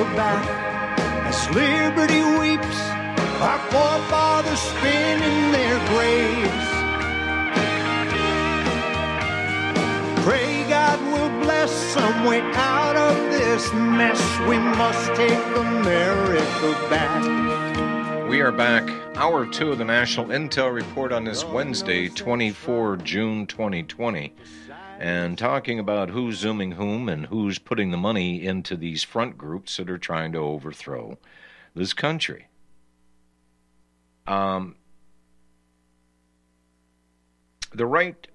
America back as liberty weeps, our forefathers spin in their graves. Pray God will bless some way out of this mess. We must take America back. We are back. Hour two of the National Intel Report on this Wednesday, 24 June 2020, and talking about who's zooming whom and who's putting the money into these front groups that are trying to overthrow this country. Um, the right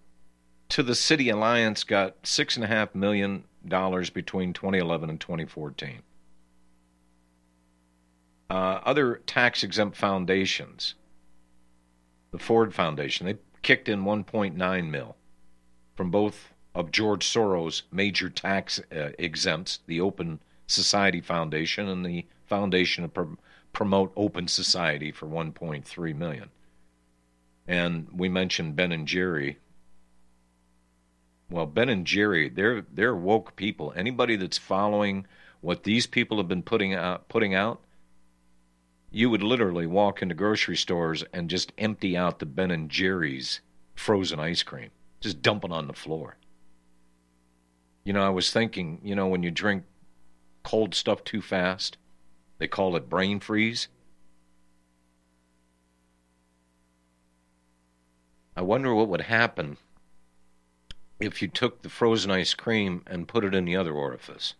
to the City Alliance got six and a half million dollars between 2011 and 2014. Uh, other tax exempt foundations, the Ford Foundation, they kicked in 1.9 mil from both of George Soros' major tax uh, exempts, the Open Society Foundation and the Foundation to Pro- Promote Open Society for 1.3 million. And we mentioned Ben and Jerry. Well, Ben and Jerry, they're they're woke people. Anybody that's following what these people have been putting out putting out, you would literally walk into grocery stores and just empty out the Ben and Jerry's frozen ice cream, just dump it on the floor. You know, I was thinking, you know, when you drink cold stuff too fast, they call it brain freeze. I wonder what would happen if you took the frozen ice cream and put it in the other orifice.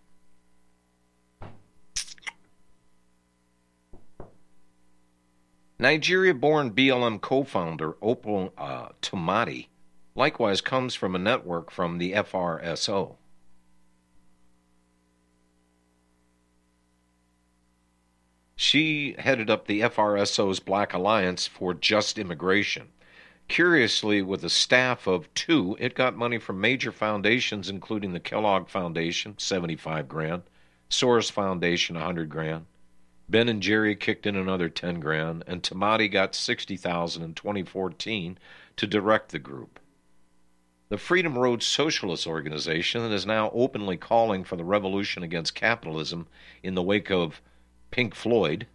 Nigeria born BLM co founder Opal uh, Tometi likewise comes from a network from the FRSO. She headed up the FRSO's Black Alliance for Just Immigration. Curiously, with a staff of two, it got money from major foundations, including the Kellogg Foundation, 75 grand, Soros Foundation, 100 grand. Ben and Jerry kicked in another 10 grand, and Tometi got 60,000 in 2014 to direct the group. The Freedom Road Socialist Organization is now openly calling for the revolution against capitalism in the wake of Pink Floyd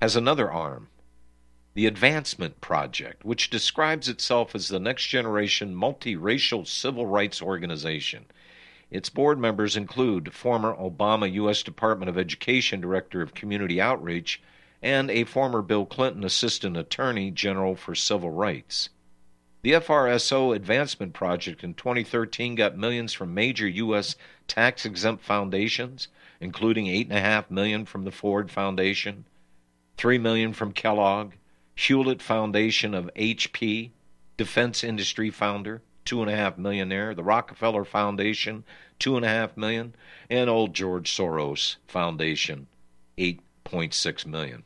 has another arm, the Advancement Project, which describes itself as the next generation multiracial civil rights organization. Its board members include former Obama U.S. Department of Education Director of Community Outreach and a former Bill Clinton Assistant Attorney General for Civil Rights. The FRSO Advancement Project in 2013 got millions from major U.S. tax exempt foundations, including 8.5 million from the Ford Foundation, 3 million from Kellogg, Hewlett Foundation of HP, defense industry founder, two and a half millionaire, the Rockefeller Foundation, two and a half million, and old George Soros Foundation, eight point six million.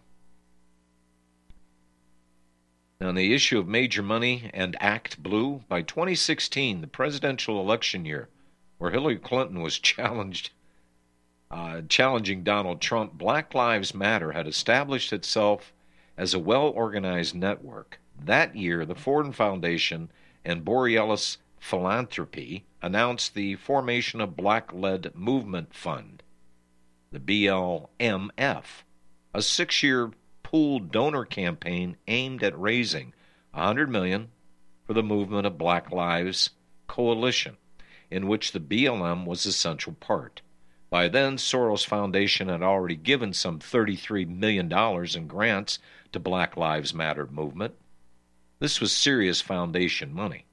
Now, on the issue of major money and Act Blue, by 2016, the presidential election year, where Hillary Clinton was challenged, uh, challenging Donald Trump, Black Lives Matter had established itself as a well organized network. That year, the Ford Foundation and Borealis Philanthropy announced the formation of Black Led Movement Fund, the BLMF, a six year pooled donor campaign aimed at raising 100 million for the movement of Black Lives Coalition, in which the BLM was a central part. By then, Soros Foundation had already given some $33 million in grants to Black Lives Matter movement. This was serious foundation money.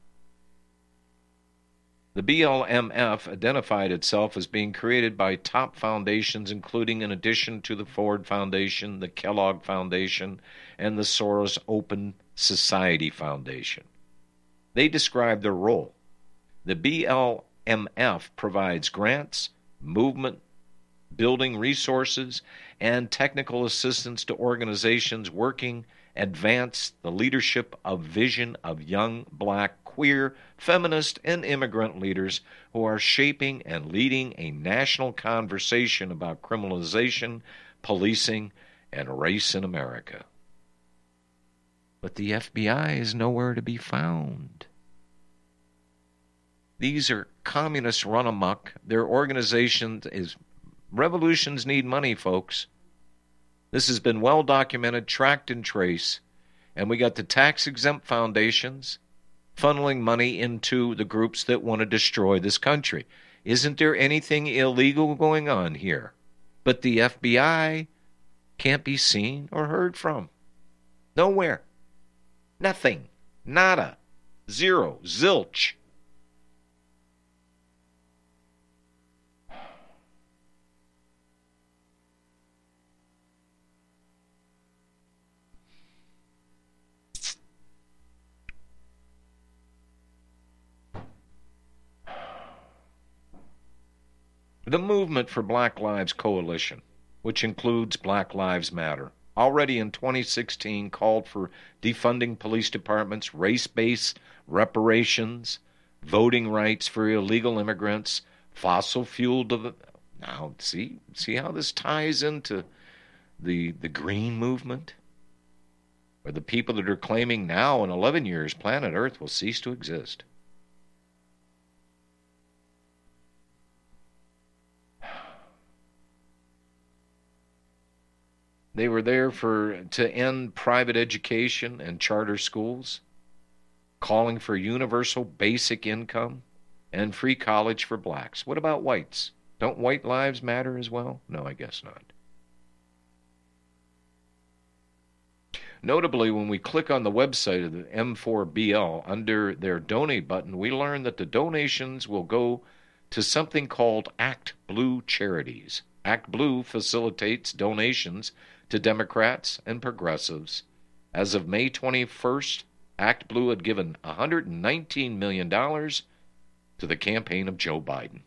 The BLMF identified itself as being created by top foundations, including, in addition to the Ford Foundation, the Kellogg Foundation, and the Soros Open Society Foundation. They describe their role. The BLMF provides grants, movement building resources, and technical assistance to organizations working advance the leadership of vision of young black queer feminist and immigrant leaders who are shaping and leading a national conversation about criminalization policing and race in america. But the fbi is nowhere to be found. These are communists run amok. Their organization is revolutions need money, folks. This has been well documented, tracked and traced. And we got the tax exempt foundations funneling money into the groups that want to destroy this country. Isn't there anything illegal going on here? But the FBI can't be seen or heard from. Nowhere. Nothing. Nada. Zero. Zilch. The Movement for Black Lives Coalition, which includes Black Lives Matter, already in 2016 called for defunding police departments, race based reparations, voting rights for illegal immigrants, fossil fuel. De- now, see, see how this ties into the, the green movement? Or the people that are claiming now in 11 years planet Earth will cease to exist. They were there for to end private education and charter schools, calling for universal basic income and free college for blacks. What about whites? Don't white lives matter as well? No, I guess not. Notably, when we click on the website of the M4BL under their donate button, we learn that the donations will go to something called Act Blue Charities. Act Blue facilitates donations to Democrats and progressives. As of May 21st, Act Blue had given $119 million to the campaign of Joe Biden.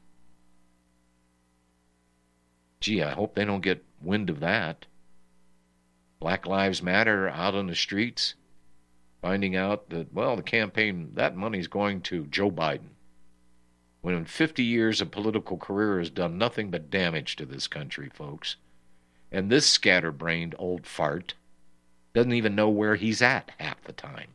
Gee, I hope they don't get wind of that. Black Lives Matter out on the streets, finding out that, well, the campaign, that money's going to Joe Biden. When in 50 years of political career has done nothing but damage to this country, folks. And this scatterbrained old fart doesn't even know where he's at half the time.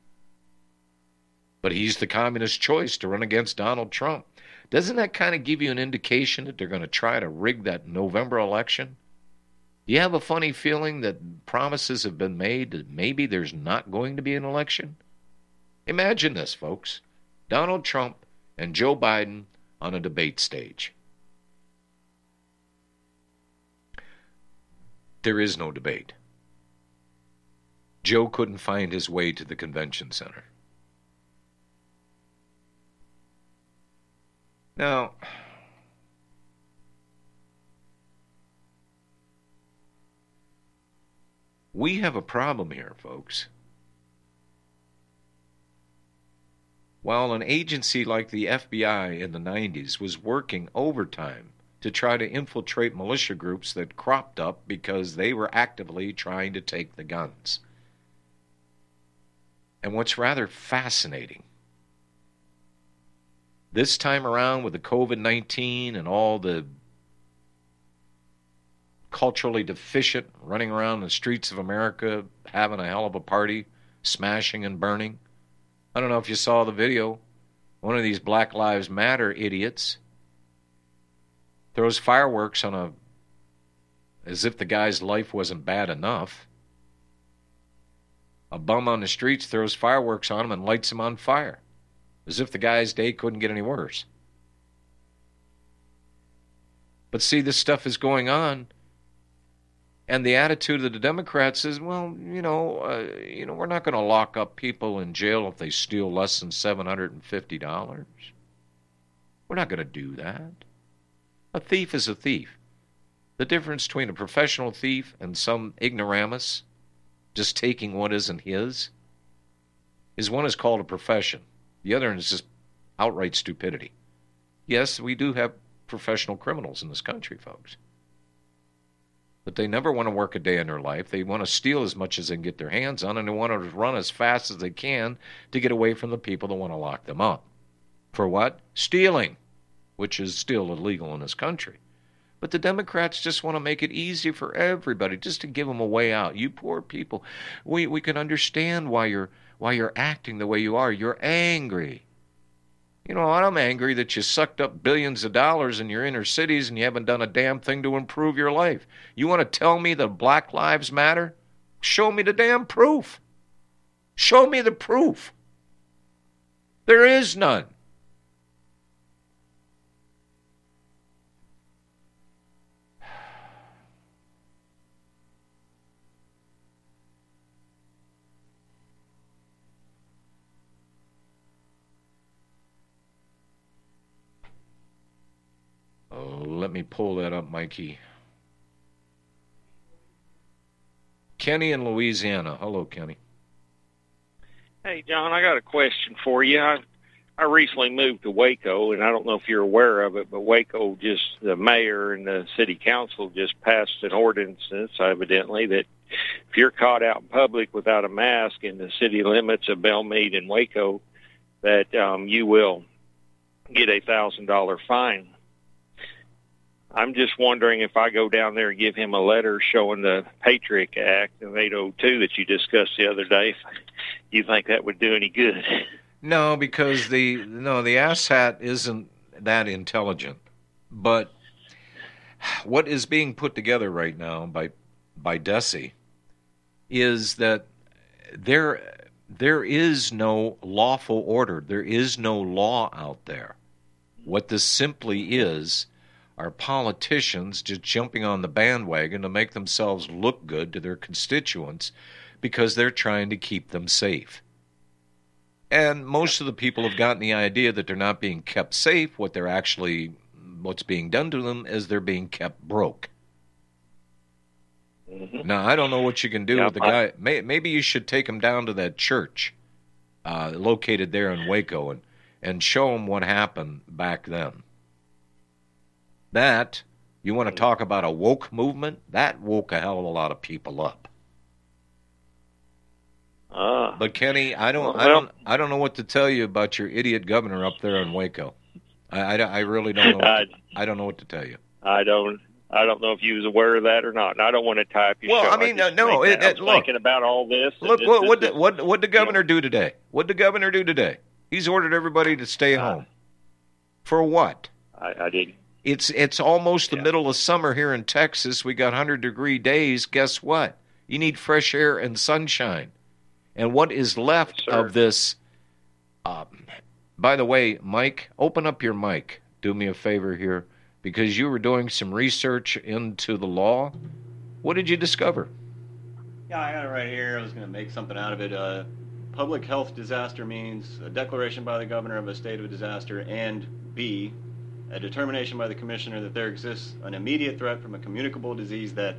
But he's the communist choice to run against Donald Trump. Doesn't that kind of give you an indication that they're going to try to rig that November election? You have a funny feeling that promises have been made that maybe there's not going to be an election? Imagine this, folks Donald Trump and Joe Biden on a debate stage. There is no debate. Joe couldn't find his way to the convention center. Now, we have a problem here, folks. While an agency like the FBI in the 90s was working overtime to try to infiltrate militia groups that cropped up because they were actively trying to take the guns. And what's rather fascinating, this time around with the COVID 19 and all the culturally deficient running around the streets of America having a hell of a party, smashing and burning. I don't know if you saw the video. One of these Black Lives Matter idiots throws fireworks on a as if the guy's life wasn't bad enough. A bum on the streets throws fireworks on him and lights him on fire, as if the guy's day couldn't get any worse. But see, this stuff is going on, and the attitude of the Democrats is, well, you know, uh, you know, we're not going to lock up people in jail if they steal less than seven hundred and fifty dollars. We're not going to do that. A thief is a thief. The difference between a professional thief and some ignoramus just taking what isn't his is one is called a profession. The other is just outright stupidity. Yes, we do have professional criminals in this country, folks. But they never want to work a day in their life. They want to steal as much as they can get their hands on, and they want to run as fast as they can to get away from the people that want to lock them up. For what? Stealing, which is still illegal in this country. But the Democrats just want to make it easy for everybody, just to give them a way out. You poor people, we we can understand why you're why you're acting the way you are. You're angry. You know, I'm angry that you sucked up billions of dollars in your inner cities and you haven't done a damn thing to improve your life. You want to tell me that Black Lives Matter? Show me the damn proof. Show me the proof. There is none. Pull that up, Mikey. Kenny in Louisiana. Hello, Kenny. Hey, John, I got a question for you. I, I recently moved to Waco, and I don't know if you're aware of it, but Waco just, the mayor and the city council just passed an ordinance, evidently, that if you're caught out in public without a mask in the city limits of Bellmead and Waco, that um, you will get a thousand dollar fine. I'm just wondering if I go down there and give him a letter showing the Patriot Act of 802 that you discussed the other day, you think that would do any good? No, because the no the asshat isn't that intelligent. But what is being put together right now by by DESE is that there there is no lawful order. There is no law out there. What this simply is are politicians just jumping on the bandwagon to make themselves look good to their constituents because they're trying to keep them safe. And most of the people have gotten the idea that they're not being kept safe. What they're actually, what's being done to them is they're being kept broke. Mm-hmm. Now, I don't know what you can do with the guy. May, maybe you should take him down to that church uh, located there in Waco and, and show him what happened back then. That, you want to talk about a woke movement? That woke a hell of a lot of people up. Uh, but Kenny, I don't, well, I don't, I don't know what to tell you about your idiot governor up there in Waco. I, I, I really don't know. I, to, I don't know what to tell you. I don't. I don't know if you was aware of that or not. And I don't want to type your well, show. I mean, I no, it, it, look, thinking about all this. Look, what what did, what what the governor do today? What did the governor do today? He's ordered everybody to stay uh, home. For what? I, I didn't. It's it's almost the yeah. middle of summer here in Texas. We got 100 degree days. Guess what? You need fresh air and sunshine. And what is left yes, of this um, by the way, Mike, open up your mic. Do me a favor here because you were doing some research into the law. What did you discover? Yeah, I got it right here. I was going to make something out of it. Uh, public health disaster means a declaration by the governor of a state of disaster, and B, a determination by the commissioner that there exists an immediate threat from a communicable disease that,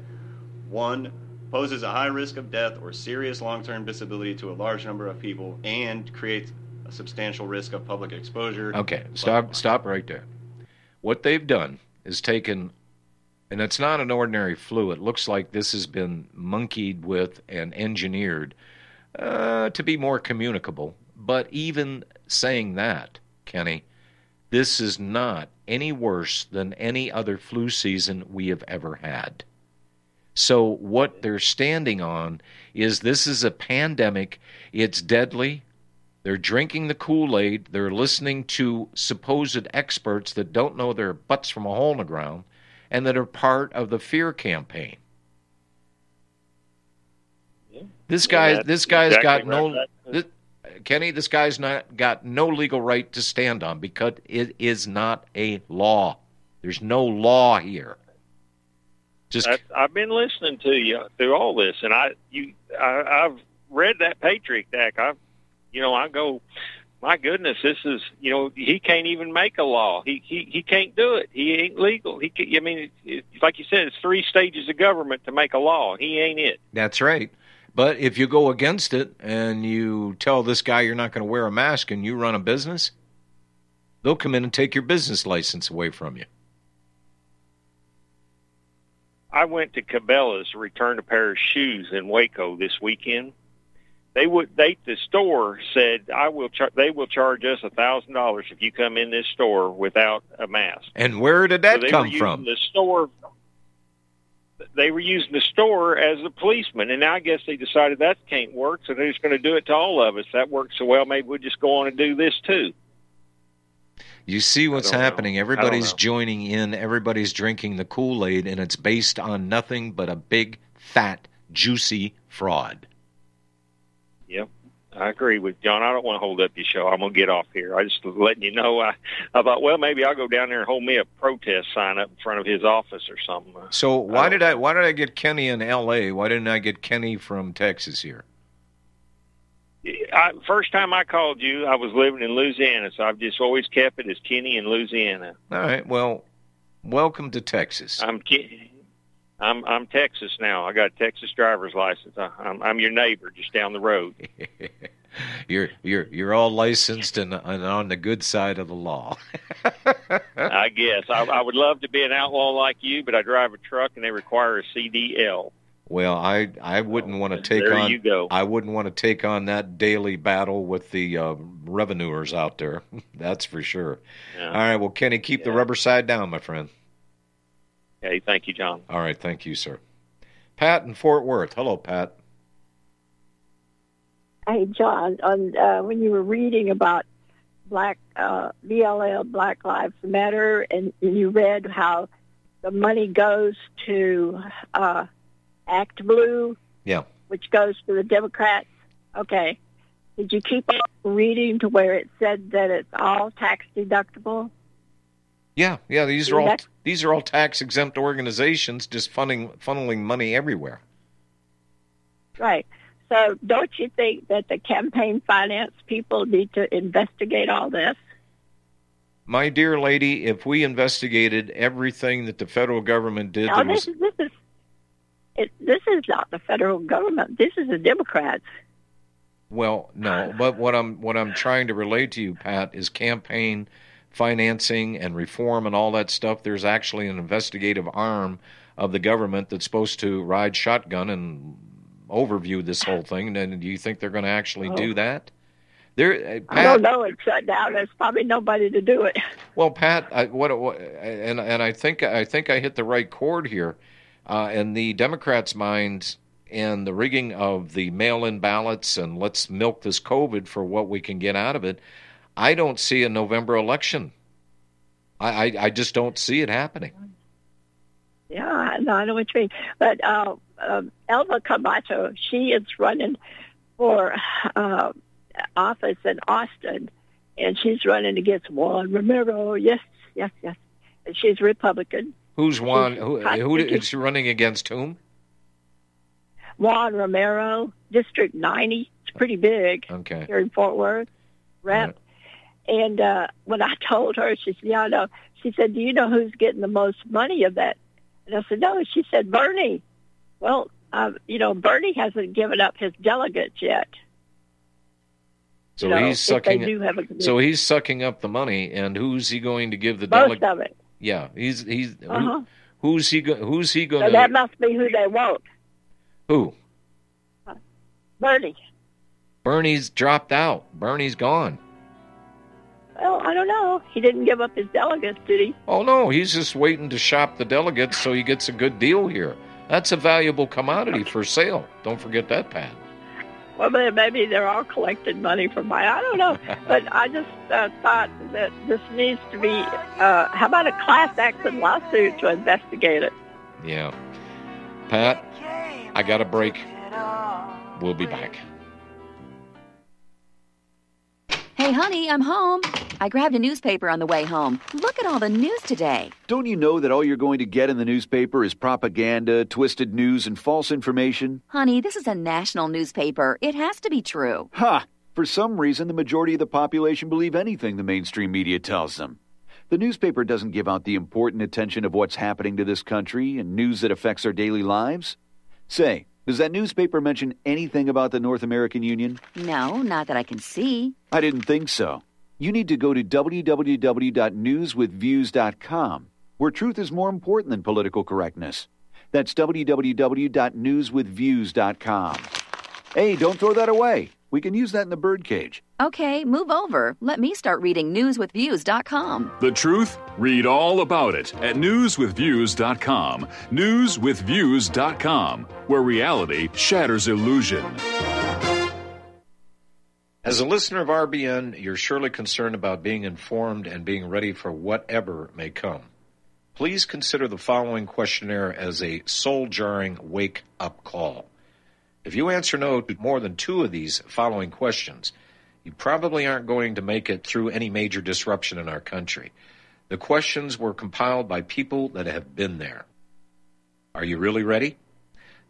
one, poses a high risk of death or serious long term disability to a large number of people, and creates a substantial risk of public exposure. Okay, stop, stop right there. What they've done is taken, and it's not an ordinary flu. It looks like this has been monkeyed with and engineered uh, to be more communicable. But even saying that, Kenny, this is not any worse than any other flu season we have ever had. So, what they're standing on is this is a pandemic. It's deadly. They're drinking the Kool Aid. They're listening to supposed experts that don't know their butts from a hole in the ground and that are part of the fear campaign. This guy, yeah, this guy's exactly got no. This, Kenny, this guy's not got no legal right to stand on because it is not a law. There's no law here. Just I, I've been listening to you through all this, and I you I, I've read that Patriot Act. I, you know, I go, my goodness, this is you know he can't even make a law. He he he can't do it. He ain't legal. He can, I mean, it, like you said, it's three stages of government to make a law. He ain't it. That's right. But if you go against it and you tell this guy you're not going to wear a mask and you run a business, they'll come in and take your business license away from you. I went to Cabela's to return a pair of shoes in Waco this weekend. They would they the store said I will char- they will charge us a thousand dollars if you come in this store without a mask. And where did that so come from? The store they were using the store as a policeman, and now I guess they decided that can't work, so they're just going to do it to all of us. That works so well, maybe we'll just go on and do this too. You see what's don't know. happening. Everybody's joining in. Everybody's drinking the Kool Aid, and it's based on nothing but a big, fat, juicy fraud. Yep. I agree with John. I don't want to hold up your show. I'm gonna get off here. I just was letting you know. I, I thought, well, maybe I'll go down there and hold me a protest sign up in front of his office or something. So why don't did I why did I get Kenny in L.A.? Why didn't I get Kenny from Texas here? I, first time I called you, I was living in Louisiana, so I've just always kept it as Kenny in Louisiana. All right. Well, welcome to Texas. I'm Ke- I'm I'm Texas now. I got a Texas driver's license. I, I'm I'm your neighbor just down the road. you're you're you're all licensed and, and on the good side of the law. I guess I, I would love to be an outlaw like you, but I drive a truck and they require a CDL. Well, I I wouldn't want to take there on you go. I wouldn't want to take on that daily battle with the uh, revenuers out there. That's for sure. Yeah. All right. Well, Kenny, keep the rubber side down, my friend. Okay, thank you, John. All right. Thank you, sir. Pat in Fort Worth. Hello, Pat. Hey, John, on uh, when you were reading about Black uh, BLL, Black Lives Matter, and you read how the money goes to uh, Act Blue, Yeah. which goes to the Democrats. Okay, did you keep reading to where it said that it's all tax deductible? Yeah. Yeah. These are all these are all tax exempt organizations just funding funneling money everywhere. Right. So, don't you think that the campaign finance people need to investigate all this? My dear lady, if we investigated everything that the federal government did, No, this was is this is it, this is not the federal government. This is the Democrats. Well, no, but what I'm what I'm trying to relate to you, Pat, is campaign financing and reform and all that stuff. There's actually an investigative arm of the government that's supposed to ride shotgun and overview this whole thing. And do you think they're going to actually do that? There, uh, I don't know. It's shut down. There's probably nobody to do it. Well, Pat, I, what, what and and I think I think I hit the right chord here. Uh, in the Democrats' minds, and the rigging of the mail-in ballots, and let's milk this COVID for what we can get out of it. I don't see a November election. I, I, I just don't see it happening. Yeah, no, I know what you mean. But uh, um, Elva Camacho, she is running for uh, office in Austin, and she's running against Juan Romero. Yes, yes, yes. And she's Republican. Who's Juan? Who, who think is she running against? Whom? Juan Romero, District 90. It's pretty big. Okay. here in Fort Worth, rep. And uh, when I told her, she said, "Yeah, I know." She said, "Do you know who's getting the most money of that?" And I said, "No." She said, "Bernie." Well, uh, you know, Bernie hasn't given up his delegates yet. So you know, he's sucking. do have a So he's sucking up the money, and who's he going to give the most delegate? of it. Yeah, he's he's Uh-huh. who's he go, who's he going So to that must be who they want. who? Bernie. Bernie's dropped out. Bernie's gone. Well, I don't know. He didn't give up his delegates, did he? Oh no, he's just waiting to shop the delegates so he gets a good deal here. That's a valuable commodity for sale. Don't forget that, Pat. Well, maybe they're all collecting money from my. I don't know, but I just uh, thought that this needs to be. Uh, how about a class action lawsuit to investigate it? Yeah. Pat, I got a break. We'll be back. Hey, honey, I'm home. I grabbed a newspaper on the way home. Look at all the news today. Don't you know that all you're going to get in the newspaper is propaganda, twisted news, and false information? Honey, this is a national newspaper. It has to be true. Ha! For some reason, the majority of the population believe anything the mainstream media tells them. The newspaper doesn't give out the important attention of what's happening to this country and news that affects our daily lives. Say, does that newspaper mention anything about the North American Union? No, not that I can see. I didn't think so. You need to go to www.newswithviews.com, where truth is more important than political correctness. That's www.newswithviews.com. Hey, don't throw that away. We can use that in the birdcage. Okay, move over. Let me start reading newswithviews.com. The truth? Read all about it at newswithviews.com. Newswithviews.com, where reality shatters illusion. As a listener of RBN, you're surely concerned about being informed and being ready for whatever may come. Please consider the following questionnaire as a soul jarring wake up call. If you answer no to more than two of these following questions, you probably aren't going to make it through any major disruption in our country. The questions were compiled by people that have been there. Are you really ready?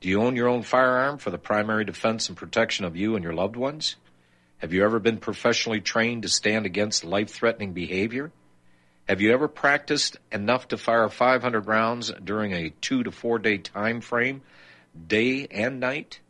Do you own your own firearm for the primary defense and protection of you and your loved ones? Have you ever been professionally trained to stand against life threatening behavior? Have you ever practiced enough to fire 500 rounds during a two to four day time frame, day and night?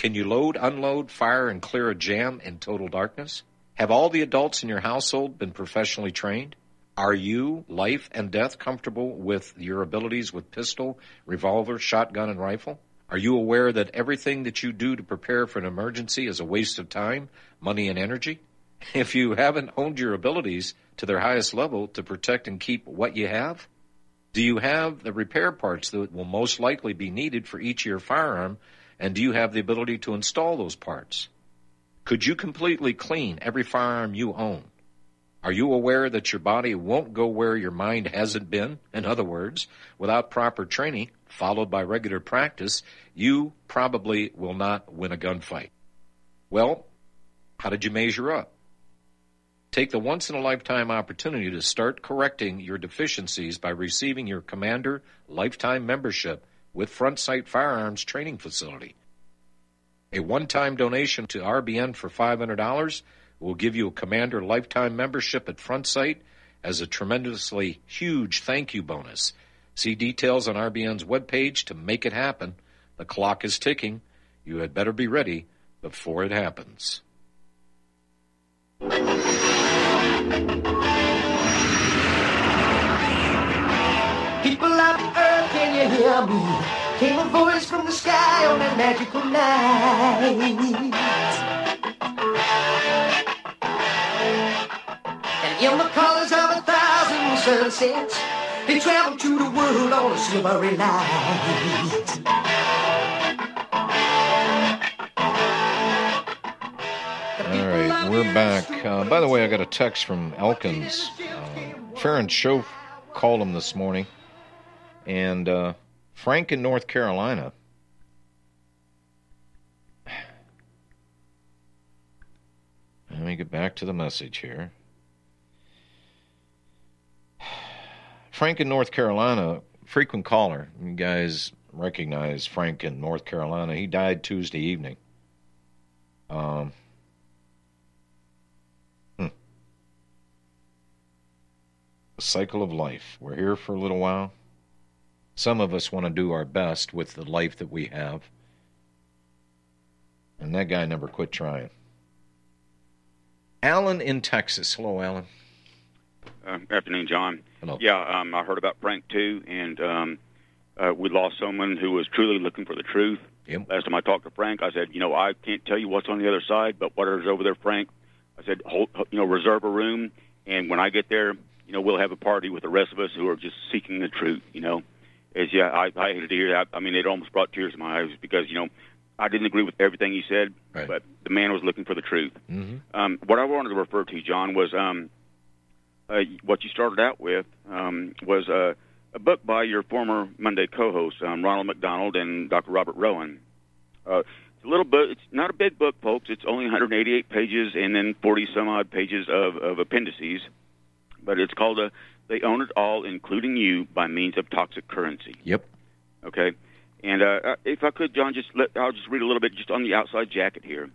Can you load, unload, fire, and clear a jam in total darkness? Have all the adults in your household been professionally trained? Are you, life and death, comfortable with your abilities with pistol, revolver, shotgun, and rifle? Are you aware that everything that you do to prepare for an emergency is a waste of time, money, and energy? If you haven't honed your abilities to their highest level to protect and keep what you have, do you have the repair parts that will most likely be needed for each of your firearm, and do you have the ability to install those parts? Could you completely clean every firearm you own? Are you aware that your body won't go where your mind hasn't been? In other words, without proper training, followed by regular practice, you probably will not win a gunfight. Well, how did you measure up? Take the once in a lifetime opportunity to start correcting your deficiencies by receiving your Commander lifetime membership with Front Sight Firearms Training Facility. A one time donation to RBN for $500 will give you a Commander lifetime membership at Front Sight as a tremendously huge thank you bonus. See details on RBN's webpage to make it happen. The clock is ticking. You had better be ready before it happens. People can you hear me? Came a voice from the sky on that magical night. And in the colors of a thousand sunsets, they traveled to the world on a silvery light. All right, we're back. Uh, by the way, I got a text from Elkins. Uh, Farron Schoaf called him this morning, and uh, Frank in North Carolina. Let me get back to the message here. Frank in North Carolina, frequent caller. You guys recognize Frank in North Carolina. He died Tuesday evening. Um, hmm. Cycle of life. We're here for a little while. Some of us want to do our best with the life that we have. And that guy never quit trying. Alan in Texas. Hello, Alan. Uh, afternoon, John. Hello. Yeah, um, I heard about Frank too, and um, uh, we lost someone who was truly looking for the truth. Yep. Last time I talked to Frank, I said, you know, I can't tell you what's on the other side, but whatever's over there, Frank, I said, hold, you know, reserve a room, and when I get there, you know, we'll have a party with the rest of us who are just seeking the truth. You know, as yeah, I, I hated to hear that. I mean, it almost brought tears to my eyes because you know, I didn't agree with everything he said, Right. but the man was looking for the truth. Mm-hmm. Um, what I wanted to refer to, John, was um, uh, what you started out with um, was uh, a book by your former Monday co-host, um, Ronald MacDonald and Dr. Robert Rowen. Uh, it's a little book. It's not a big book, folks. It's only 188 pages and then 40 some odd pages of, of appendices. but it's called a. They own it all, including you, by means of toxic currency. Yep. Okay. And uh, uh, if I could, John, just let, I'll just read a little bit just on the outside jacket here.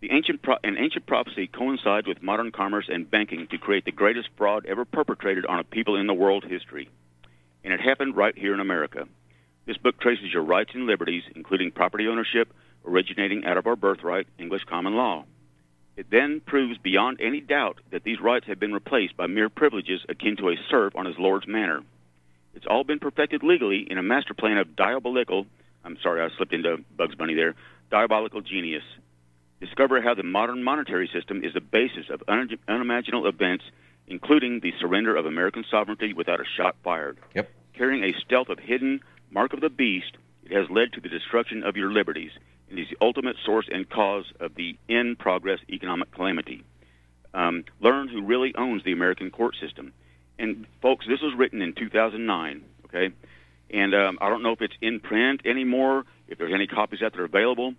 The ancient pro- an ancient prophecy coincides with modern commerce and banking to create the greatest fraud ever perpetrated on a people in the world history, and it happened right here in America. This book traces your rights and liberties, including property ownership, originating out of our birthright, English common law. It then proves beyond any doubt that these rights have been replaced by mere privileges akin to a serf on his lord's manor. It's all been perfected legally in a master plan of diabolical, I'm sorry, I slipped into Bugs Bunny there, diabolical genius. Discover how the modern monetary system is the basis of un- unimaginable events, including the surrender of American sovereignty without a shot fired. Yep. Carrying a stealth of hidden mark of the beast, it has led to the destruction of your liberties is the ultimate source and cause of the in progress economic calamity. Um, learn who really owns the American court system. And folks, this was written in 2009. Okay, and um, I don't know if it's in print anymore. If there's any copies out there available.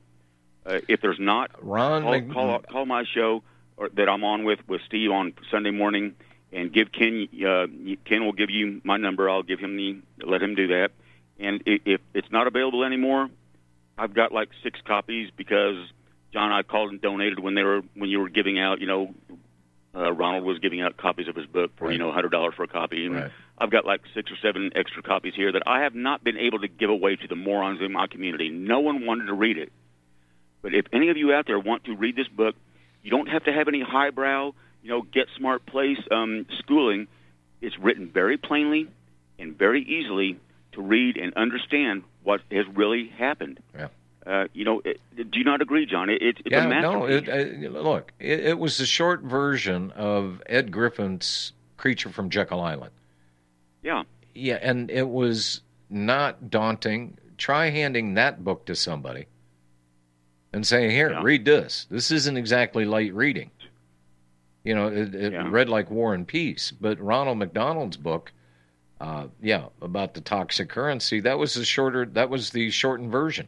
Uh, if there's not, Ron, call, Mc- call, call my show or, that I'm on with with Steve on Sunday morning, and give Ken. Uh, Ken will give you my number. I'll give him the let him do that. And if it's not available anymore, I've got like six copies because John, I called and donated when they were when you were giving out. You know, uh, Ronald was giving out copies of his book for you know hundred dollars for a copy, and Right. I've got like six or seven extra copies here that I have not been able to give away to the morons in my community. No one wanted to read it. But if any of you out there want to read this book, you don't have to have any highbrow, you know, get smart place um, schooling. It's written very plainly and very easily to read and understand what has really happened. Yeah. Uh, you know, it, do you not agree, John? It, it's yeah, a no. It, uh, look, it, it was the short version of Ed Griffin's Creature from Jekyll Island. yeah, Yeah, and it was not daunting. Try handing that book to somebody and saying, "Here, Yeah. read this. This isn't exactly light reading." You know, it, it Yeah. read like War and Peace. But Ronald MacDonald's book, uh, yeah, about the toxic currency, that was the shorter. That was the shortened version.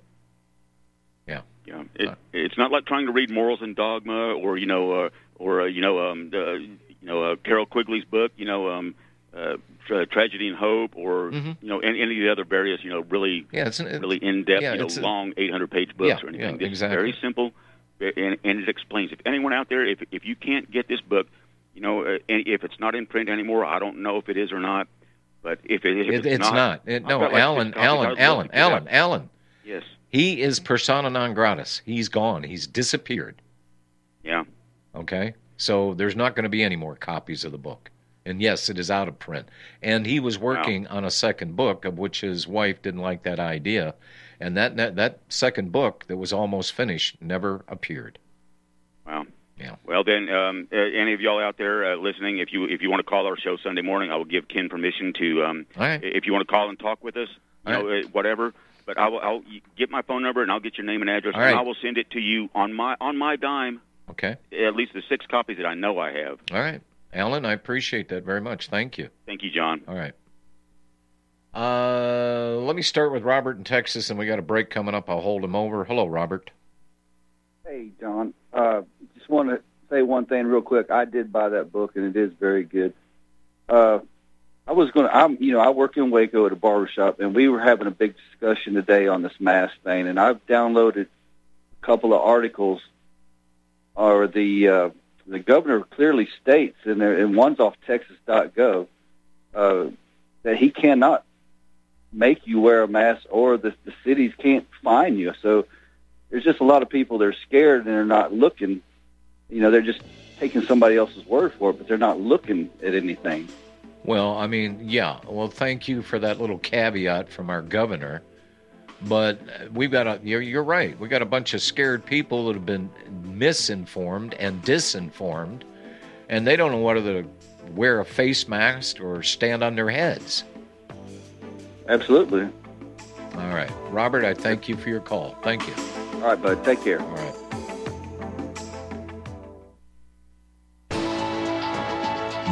Yeah. Yeah, it, it's not like trying to read Morals and Dogma or you know uh, or uh, you know um, uh, you know uh, Carroll Quigley's book, you know um, uh, tra- Tragedy and Hope, or Mhm. you know any, any of the other various you know really Yeah, it's an, really in depth yeah, you know long 800 page books Yeah, or anything. yeah, exactly. very simple, and, and it explains. If anyone out there, if if you can't get this book, you know, uh, and if it's not in print anymore, I don't know if it is or not. But if, it, if It, it's, it's not, not. It- no, like Alan, Alan, Alan, Alan. Alan. Yes. He is persona non gratis. He's gone. He's disappeared. Yeah. Okay? So there's not going to be any more copies of the book. And yes, it is out of print. And he was working on a second book, of which his wife didn't like that idea. And that, that, that second book that was almost finished never appeared. Wow. Yeah. Well, then, um, uh, any of y'all out there uh, listening, if you if you want to call our show Sunday morning, I will give Ken permission to. Um, All right. If you want to call and talk with us, you All know, uh, whatever. But I will. I'll get my phone number and I'll get your name and address, All and right. I will send it to you on my on my dime. Okay. At least the six copies that I know I have. All right. Alan, I appreciate that very much. Thank you. Thank you, John. All right. Uh, let me start with Robert in Texas, and we got a break coming up. I'll hold him over. Hello, Robert. Hey, John. Uh, just want to say one thing real quick. I did buy that book, and it is very good. Uh, I was going to, I'm, you know, I work in Waco at a barber shop, and we were having a big discussion today on this mask thing, and I've downloaded a couple of articles, or the uh, the governor clearly states, and, there, and one's off Texas.gov, uh, that he cannot make you wear a mask, or the, the cities can't fine you. So there's just a lot of people that are scared and they're not looking. You know, they're just taking somebody else's word for it, but they're not looking at anything. Well, I mean, yeah. Well, thank you for that little caveat from our governor. But we've got a, you're, you're right. We've got a bunch of scared people that have been misinformed and disinformed, and they don't know whether to wear a face mask or stand on their heads. Absolutely. All right. Robert, I thank you for your call. Thank you. All right, bud. Take care. All right.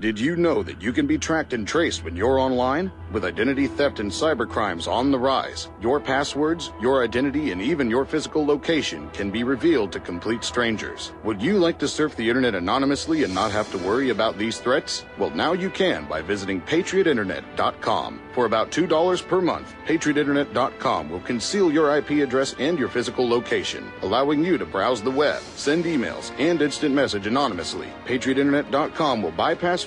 Did you know that you can be tracked and traced when you're online? With identity theft and cybercrimes on the rise, your passwords, your identity, and even your physical location can be revealed to complete strangers. Would you like to surf the internet anonymously and not have to worry about these threats? Well, now you can by visiting patriotinternet.com. For about $2 per month, patriotinternet.com will conceal your IP address and your physical location, allowing you to browse the web, send emails, and instant message anonymously. patriotinternet.com will bypass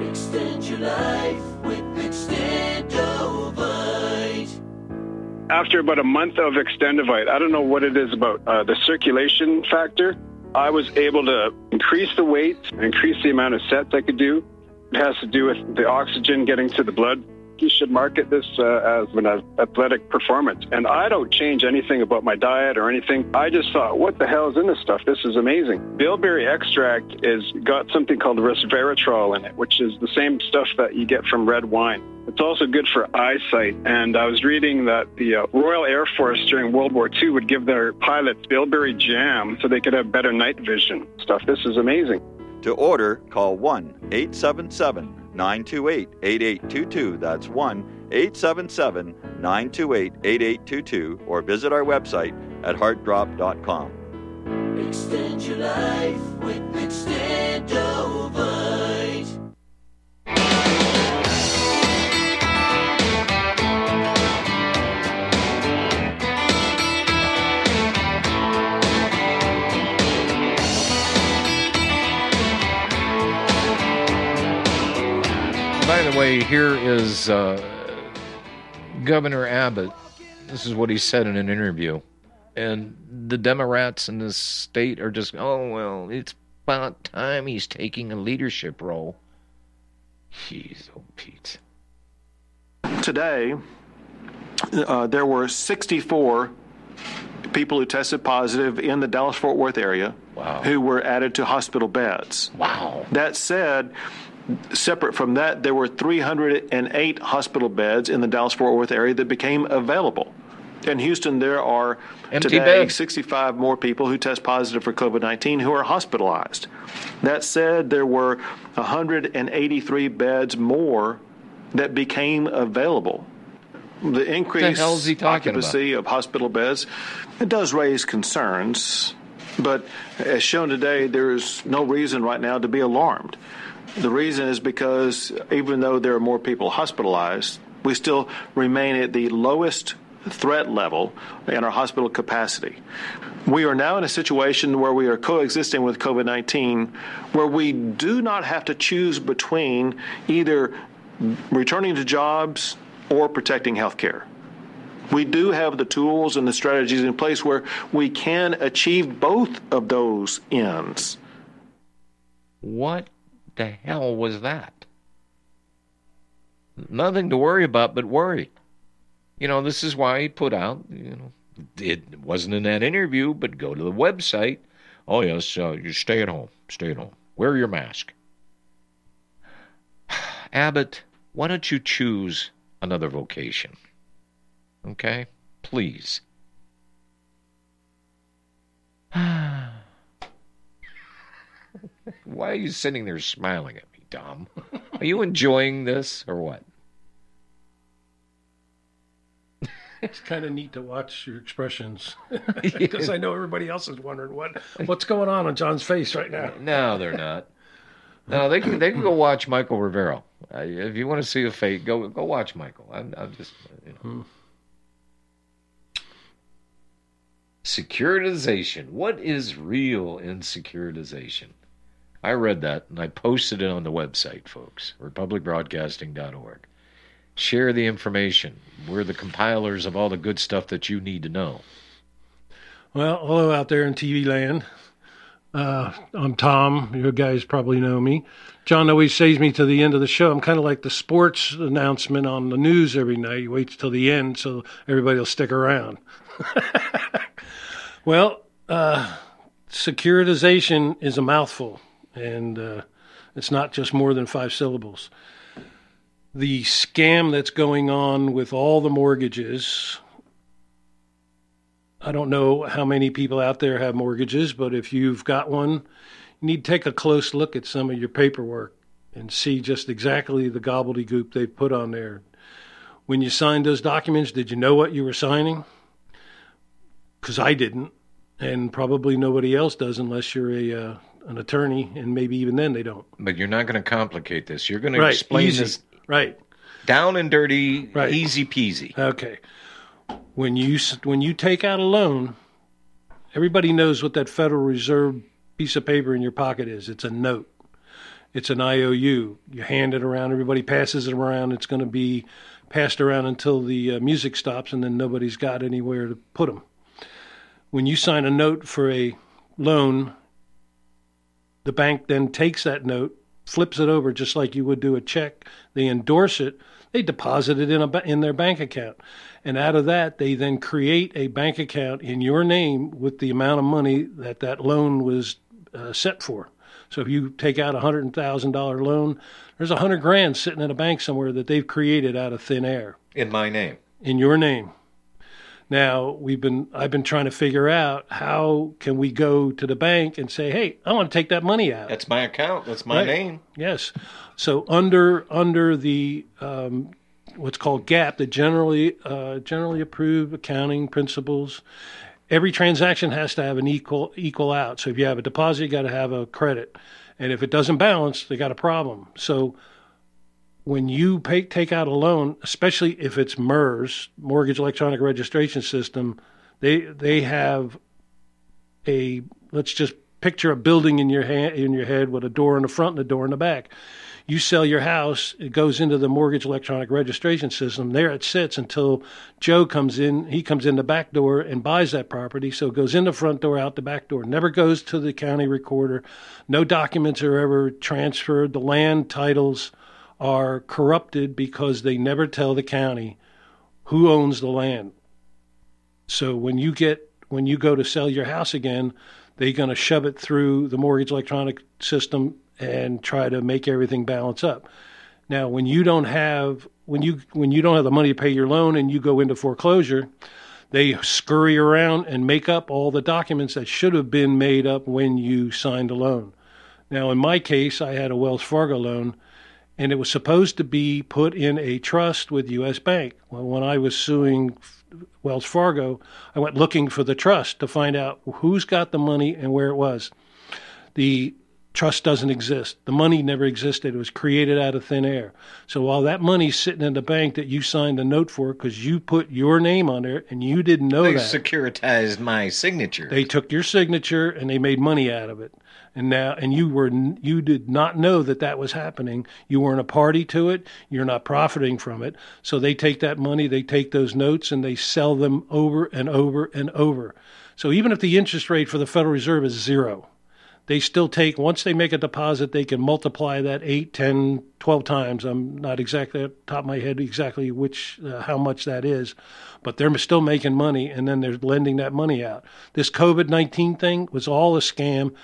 Extend your life with Extendovite. After about a month of Extendovite, I don't know what it is about uh, the circulation factor. I was able to increase the weight, increase the amount of sets I could do. It has to do with the oxygen getting to the blood. You should market this uh, as an athletic performance. And I don't change anything about my diet or anything. I just thought, what the hell is in this stuff? This is amazing. Bilberry extract is got something called resveratrol in it, which is the same stuff that you get from red wine. It's also good for eyesight. And I was reading that the uh, Royal Air Force during World War II would give their pilots bilberry jam so they could have better night vision. Stuff. This is amazing. To order, call 1 877 928 8822. That's 1 877 928 8822 or visit our website at heartdrop.com. Extend your life with Extendovite. Way, here is uh, Governor Abbott. This is what he said in an interview. And the Democrats in this state are just, oh, well, it's about time he's taking a leadership role. Jeez, oh, Pete. Today, uh, there were 64 people who tested positive in the Dallas Fort Worth area wow. who were added to hospital beds. Wow. That said, separate from that, there were 308 hospital beds in the Dallas Fort Worth area that became available. In Houston, there are Empty today beds. 65 more people who test positive for COVID 19 who are hospitalized. That said, there were 183 beds more that became available. The increase hell is he talking about? occupancy of hospital beds it does raise concerns, but as shown today, there is no reason right now to be alarmed. The reason is because even though there are more people hospitalized, we still remain at the lowest threat level in our hospital capacity. We are now in a situation where we are coexisting with COVID 19, where we do not have to choose between either returning to jobs or protecting health care. We do have the tools and the strategies in place where we can achieve both of those ends. What the hell was that? Nothing to worry about but worry. You know, this is why he put out, you know, it wasn't in that interview, but go to the website. Oh, yes, uh, you stay at home. Stay at home. Wear your mask. Abbott, why don't you choose another vocation? Okay? Please. Are you sitting there smiling at me, Dom? Are you enjoying this or what? It's kind of neat to watch your expressions because I know everybody else is wondering what what's going on on John's face right now. No, they're not. No, they can they can go watch Michael Rivero. Uh, if you want to see a fate, go go watch Michael. I'm, I'm just you know. Securitization. What is real in securitization? I read that and I posted it on the website, folks, republicbroadcasting.org. Share the information. We're the compilers of all the good stuff that you need to know. Well, hello out there in TV land. Uh, I'm Tom. You guys probably know me. John always saves me to the end of the show. I'm kind of like the sports announcement on the news every night. He waits till the end so everybody will stick around. well, uh, securitization is a mouthful, and uh, it's not just more than five syllables. The scam that's going on with all the mortgages. I don't know how many people out there have mortgages, but if you've got one, you need to take a close look at some of your paperwork and see just exactly the gobbledygook they've put on there. When you signed those documents, did you know what you were signing? Because I didn't, and probably nobody else does unless you're a uh, an attorney, and maybe even then they don't. But you're not going to complicate this. You're going to explain easy. this Right. down and dirty, Right. easy peasy. Okay. When you when you take out a loan, everybody knows what that Federal Reserve piece of paper in your pocket is. It's a note. It's an IOU. You hand it around. Everybody passes it around. It's going to be passed around until the uh, music stops, and then nobody's got anywhere to put them. When you sign a note for a loan, the bank then takes that note, flips it over just like you would do a check. They endorse it. They deposit it in a in their bank account, and out of that, they then create a bank account in your name with the amount of money that that loan was uh, set for. So if you take out a hundred thousand dollar loan, there's a hundred grand sitting in a bank somewhere that they've created out of thin air In my name. in your name. Now we've been I've been trying to figure out how can we go to the bank and say, hey, I want to take that money out. That's my account. That's my Right. name. Yes. So under under the um, what's called GAAP, the generally uh, generally approved accounting principles, every transaction has to have an equal equal out. So if you have a deposit, you got to have a credit, and if it doesn't balance, they got a problem. So when you pay, take out a loan, especially if it's MERS, Mortgage Electronic Registration System, they they have a let's just picture a building in your hand in your head with a door in the front and a door in the back. You sell your house, it goes into the mortgage electronic registration system. There it sits until Joe comes in. He comes in the back door and buys that property. So it goes in the front door, out the back door. Never goes to the county recorder. No documents are ever transferred. The land titles are corrupted because they never tell the county who owns the land. So when you get when you go to sell your house again, they're going to shove it through the mortgage electronic system and try to make everything balance up. Now, when you don't have when you when you don't have the money to pay your loan and you go into foreclosure, they scurry around and make up all the documents that should have been made up when you signed a loan. Now, in my case, I had a Wells Fargo loan and it was supposed to be put in a trust with U.S. Bank. Well, when I was suing Wells Fargo, I went looking for the trust to find out who's got the money and where it was. The trust doesn't exist. The money never existed. It was created out of thin air. So while that money's sitting in the bank that you signed a note for because you put your name on there and you didn't know they that. securitized my signature. They took your signature and they made money out of it. And now, and you were you did not know that that was happening. You weren't a party to it. You're not profiting from it. So they take that money, they take those notes, and they sell them over and over and over. So even if the interest rate for the Federal Reserve is zero, they still take once they make a deposit they can multiply that 8 10 12 times. I'm not exactly at top of my head exactly which uh, how much that is but they're still making money and then they're lending that money out. This covid-19 thing was all a scam.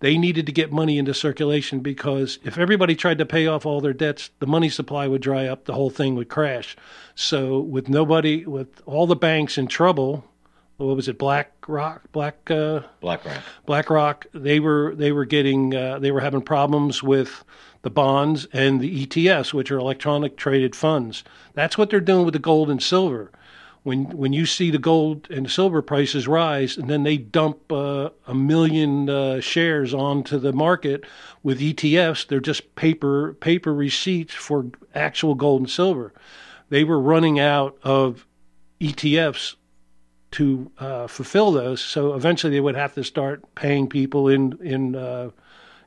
They needed to get money into circulation because if everybody tried to pay off all their debts, the money supply would dry up, the whole thing would crash. So with nobody, with all the banks in trouble, what was it, Black Rock, Black uh, BlackRock. BlackRock, they were they were getting uh, they were having problems with the bonds and the ETFs, which are electronic traded funds. That's what they're doing with the gold and silver. When when you see the gold and silver prices rise, and then they dump uh, a million uh, shares onto the market with ETFs, they're just paper paper receipts for actual gold and silver. They were running out of ETFs to uh, fulfill those. So eventually, they would have to start paying people in in uh,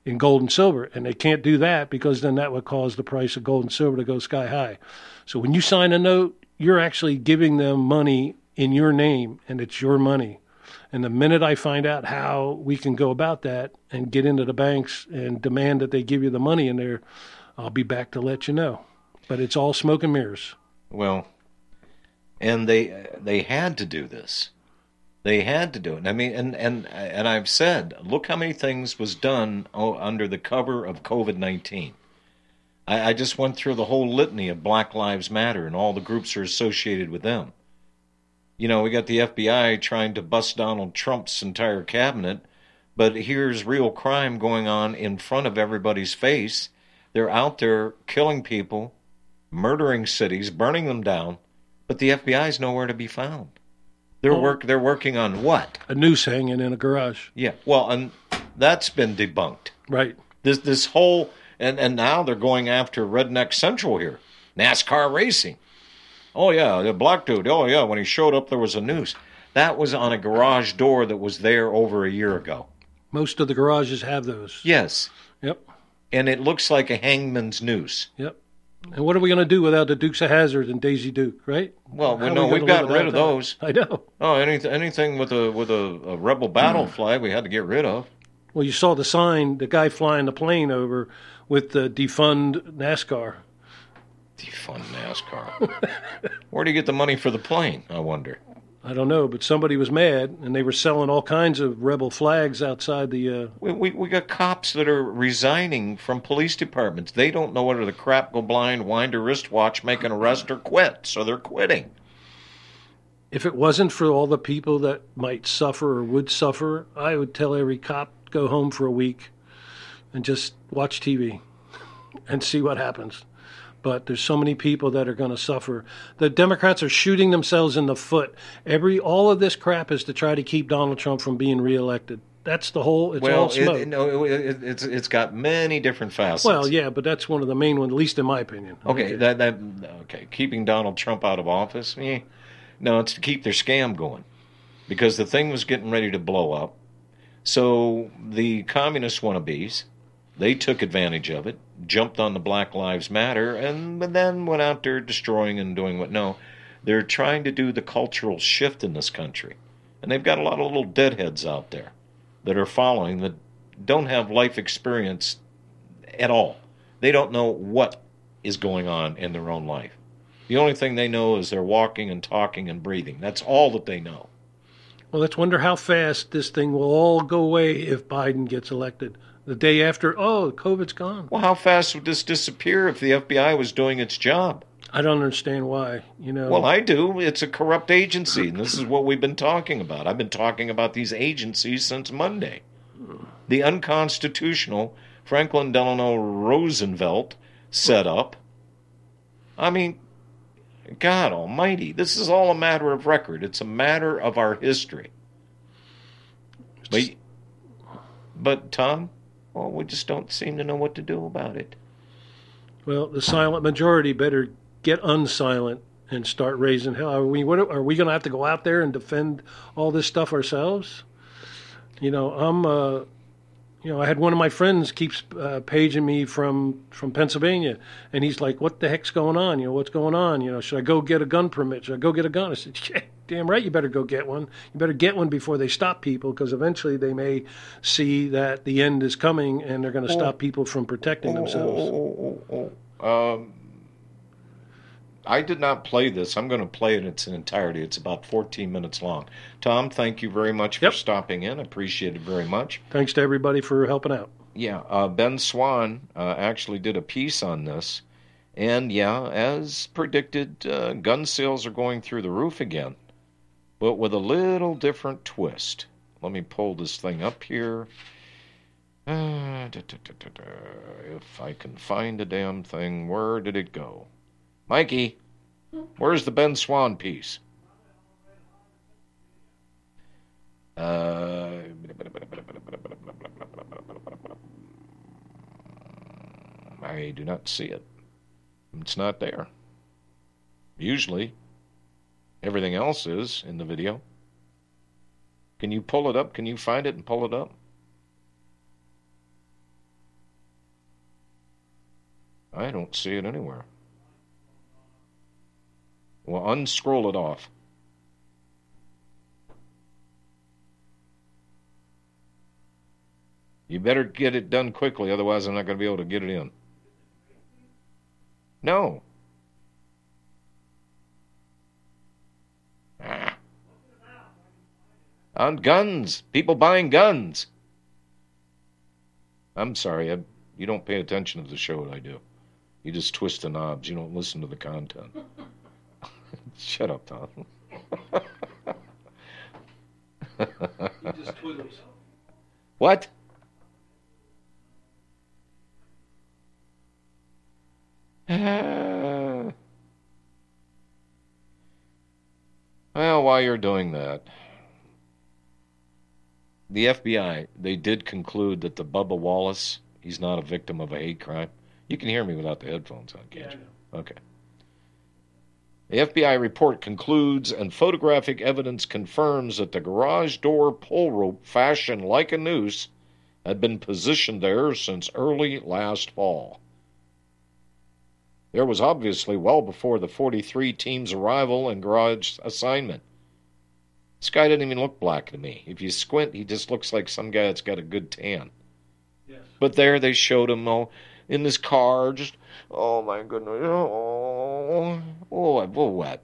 in gold and silver, and they can't do that because then that would cause the price of gold and silver to go sky high. So when you sign a note, you're actually giving them money in your name, and it's your money. And the minute I find out how we can go about that and get into the banks and demand that they give you the money in there, I'll be back to let you know. But it's all smoke and mirrors. Well, and they they had to do this. They had to do it. I mean, and and and I've said, look how many things was done under the cover of COVID nineteen. I, I just went through the whole litany of Black Lives Matter and all the groups are associated with them. You know, we got the FBI trying to bust Donald Trump's entire cabinet, but here's real crime going on in front of everybody's face. They're out there killing people, murdering cities, burning them down, but the FBI is nowhere to be found. They're Oh. work. They're working on what? A noose hanging in a garage. Yeah. Well, and that's been debunked. Right. This this whole and and now they're going after Redneck Central here, NASCAR racing. Oh yeah, the black dude. Oh yeah, when he showed up, there was a noose. That was on a garage door that was there over a year ago. Most of the garages have those. Yes. Yep. And it looks like a hangman's noose. Yep. And what are we going to do without the Dukes of Hazzard and Daisy Duke, right? Well, we know we we've gonna got rid of that? those. I know. Oh, anything anything with a with a, a rebel battle hmm. flag, we had to get rid of. Well, you saw the sign, the guy flying the plane over with the defund NASCAR. Defund NASCAR. Where do you get the money for the plane? I wonder. I don't know, but somebody was mad, and they were selling all kinds of rebel flags outside the. Uh, We, we we got cops that are resigning from police departments. They don't know whether the crap go blind, wind a wristwatch, make an arrest, or quit. So they're quitting. if it wasn't for all the people that might suffer or would suffer, I would tell every cop go home for a week and just watch TV and see what happens. But there's so many people that are going to suffer. The Democrats are shooting themselves in the foot. Every all of this crap is to try to keep Donald Trump from being reelected. That's the whole. It's well, all smoke. it, no, it, it, it's it's got many different facets. well, yeah, but that's one of the main ones, at least in my opinion. Okay, that that okay, keeping Donald Trump out of office. Eh, no, it's to keep their scam going, because the thing was getting ready to blow up. So the communist wannabes, they took advantage of it, jumped on the Black Lives Matter, and then went out there destroying and doing what? No, they're trying to do the cultural shift in this country, and they've got a lot of little deadheads out there that are following that don't have life experience at all. They don't know what is going on in their own life. The only thing they know is they're walking and talking and breathing. That's all that they know. Well, let's wonder how fast this thing will all go away if Biden gets elected. The day after, oh, COVID's gone. Well, how fast would this disappear if the FBI was doing its job? I don't understand why. You know. Well, I do. It's a corrupt agency, and this is what we've been talking about. I've been talking about these agencies since Monday. The unconstitutional Franklin Delano Roosevelt set up. I mean, God Almighty, this is all a matter of record. It's a matter of our history. But, but Tom, well, we just don't seem to know what to do about it. Well, the silent majority better get unsilent and start raising hell. Are we? What, are we going to have to go out there and defend all this stuff ourselves? You know, I'm. Uh, you know, I had one of my friends keeps uh, paging me from from Pennsylvania, and he's like, "What the heck's going on? You know, what's going on? You know, should I go get a gun permit? Should I go get a gun?" I said, yeah, "Damn right, you better go get one. You better get one before they stop people, because eventually they may see that the end is coming, and they're going to stop people from protecting themselves." Oh, oh, oh, oh. Um, I did not play this. I'm going to play it in its entirety. It's about 14 minutes long. Tom, thank you very much for stopping in. Appreciate it very much. Thanks to everybody for helping out. Yeah, uh, Ben Swann uh, actually did a piece on this. And yeah, as predicted, uh, gun sales are going through the roof again, but with a little different twist. Let me pull this thing up here. Uh, da, da, da, if I can find the damn thing, where did it go? Mikey, where's the Ben Swann piece? Uh, I do not see it. It's not there. Usually, everything else is in the video. Can you pull it up? Can you find it and pull it up? I don't see it anywhere. Well, unscroll it off. You better get it done quickly, otherwise, I'm not going to be able to get it in. No. On guns. People buying guns. I'm sorry. I, you don't pay attention to the show that I do. You just twist the knobs. You don't listen to the content. Shut up, Tom. what? well, while you're doing that, the FBI, they did conclude that the Bubba Wallace, he's not a victim of a hate crime. You can hear me without the headphones on, can't Yeah, you? Okay. The FBI report concludes, and photographic evidence confirms that the garage door pull rope, fashioned like a noose, had been positioned there since early last fall. There was obviously well before the 43 team's arrival and garage assignment. This guy didn't even look black to me. If you squint, he just looks like some guy that's got a good tan. But there they showed him all in this car, just oh my goodness, oh, oh, oh, oh what?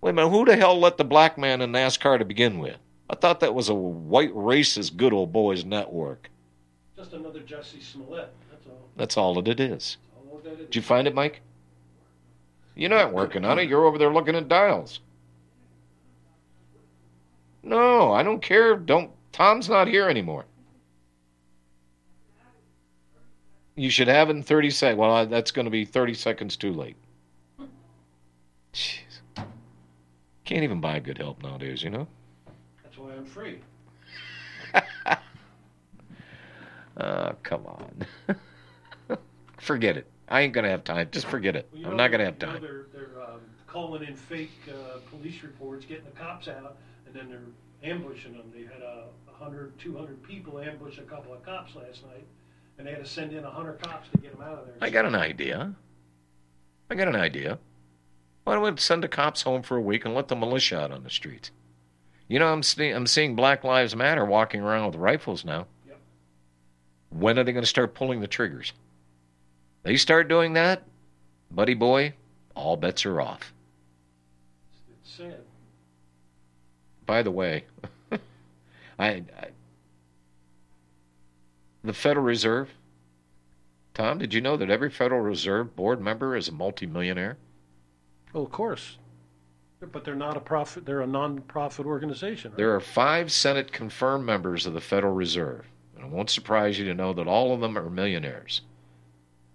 Wait a minute, who the hell let the black man in NASCAR to begin with? I thought that was a white racist good old boys network. Just another Jesse Smollett. That's all. That's all that it is. all that it Did you find it, Mike? You're not working on it. You're over there looking at dials. No, I don't care. Don't. Tom's not here anymore. You should have it in 30 seconds. Well, that's going to be 30 seconds too late. Jeez. Can't even buy good help nowadays, you know? That's why I'm free. Oh, come on. forget it. I ain't going to have time. Just forget it. Well, I'm know, not going to have you know, time. they're they're um, calling in fake uh, police reports, getting the cops out, then they're ambushing them. They had a 100, 200 people ambush a couple of cops last night, and they had to send in 100 cops to get them out of there. I got an idea. I got an idea. Why don't we send the cops home for a week and let the militia out on the streets? You know, I'm, see- I'm seeing Black Lives Matter walking around with rifles now. When are they going to start pulling the triggers? They start doing that, buddy boy, all bets are off. It's sad. By the way, I, I the Federal Reserve. Tom, did you know that every Federal Reserve board member is a multimillionaire? Oh, of course. But they're not a profit. They're a non-profit organization. Right? There are five Senate confirmed members of the Federal Reserve. And it won't surprise you to know that all of them are millionaires.